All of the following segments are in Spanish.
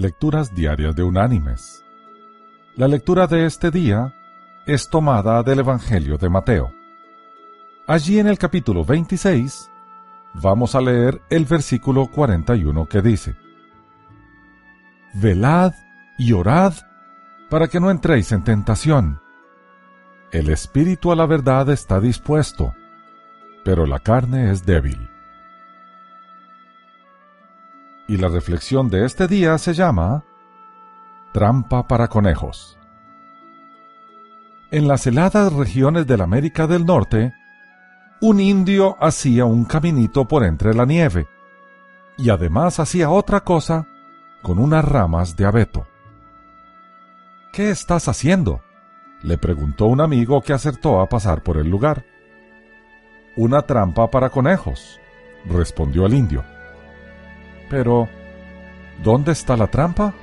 Lecturas Diarias de Unánimes. La lectura de este día es tomada del Evangelio de Mateo. Allí en el capítulo 26 vamos a leer el versículo 41 que dice, Velad y orad para que no entréis en tentación. El espíritu a la verdad está dispuesto, pero la carne es débil y la reflexión de este día se llama Trampa para conejos. En las heladas regiones de la América del Norte, un indio hacía un caminito por entre la nieve y además hacía otra cosa con unas ramas de abeto. ¿Qué estás haciendo? le preguntó un amigo que acertó a pasar por el lugar. Una trampa para conejos, respondió el indio. Pero, ¿dónde está la trampa?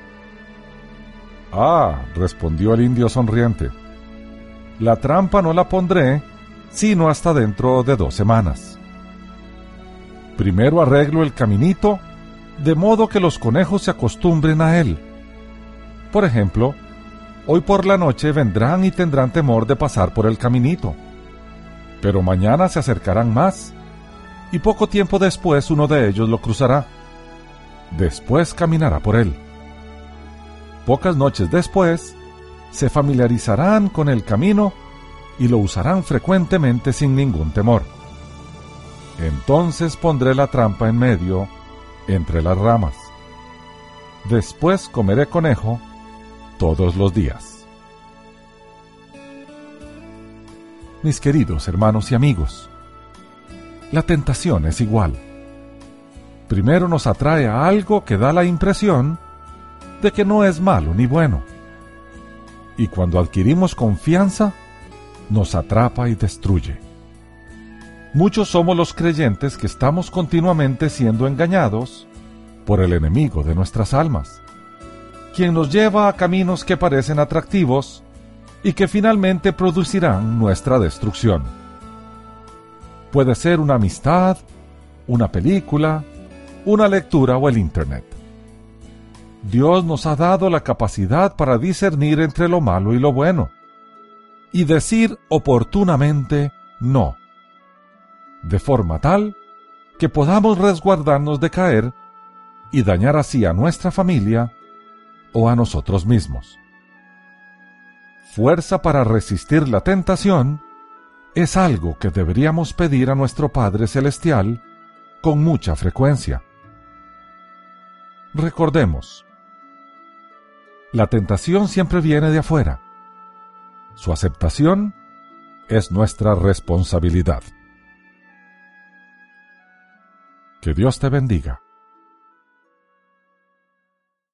Ah, respondió el indio sonriente. La trampa no la pondré sino hasta dentro de dos semanas. Primero arreglo el caminito de modo que los conejos se acostumbren a él. Por ejemplo, hoy por la noche vendrán y tendrán temor de pasar por el caminito, pero mañana se acercarán más y poco tiempo después uno de ellos lo cruzará después caminará por él. Pocas noches después, se familiarizarán con el camino y lo usarán frecuentemente sin ningún temor. Entonces pondré la trampa en medio, entre las ramas. Después comeré conejo todos los días. Mis queridos hermanos y amigos, la tentación es igual primero nos atrae a algo que da la impresión de que no es malo ni bueno. Y cuando adquirimos confianza, nos atrapa y destruye. Muchos somos los creyentes que estamos continuamente siendo engañados por el enemigo de nuestras almas, quien nos lleva a caminos que parecen atractivos y que finalmente producirán nuestra destrucción. Puede ser una amistad, una película, una lectura o el Internet. Dios nos ha dado la capacidad para discernir entre lo malo y lo bueno, y decir oportunamente no, de forma tal que podamos resguardarnos de caer y dañar así a nuestra familia o a nosotros mismos. Fuerza para resistir la tentación es algo que deberíamos pedir a nuestro Padre Celestial con mucha frecuencia. Recordemos, la tentación siempre viene de afuera. Su aceptación es nuestra responsabilidad. Que Dios te bendiga.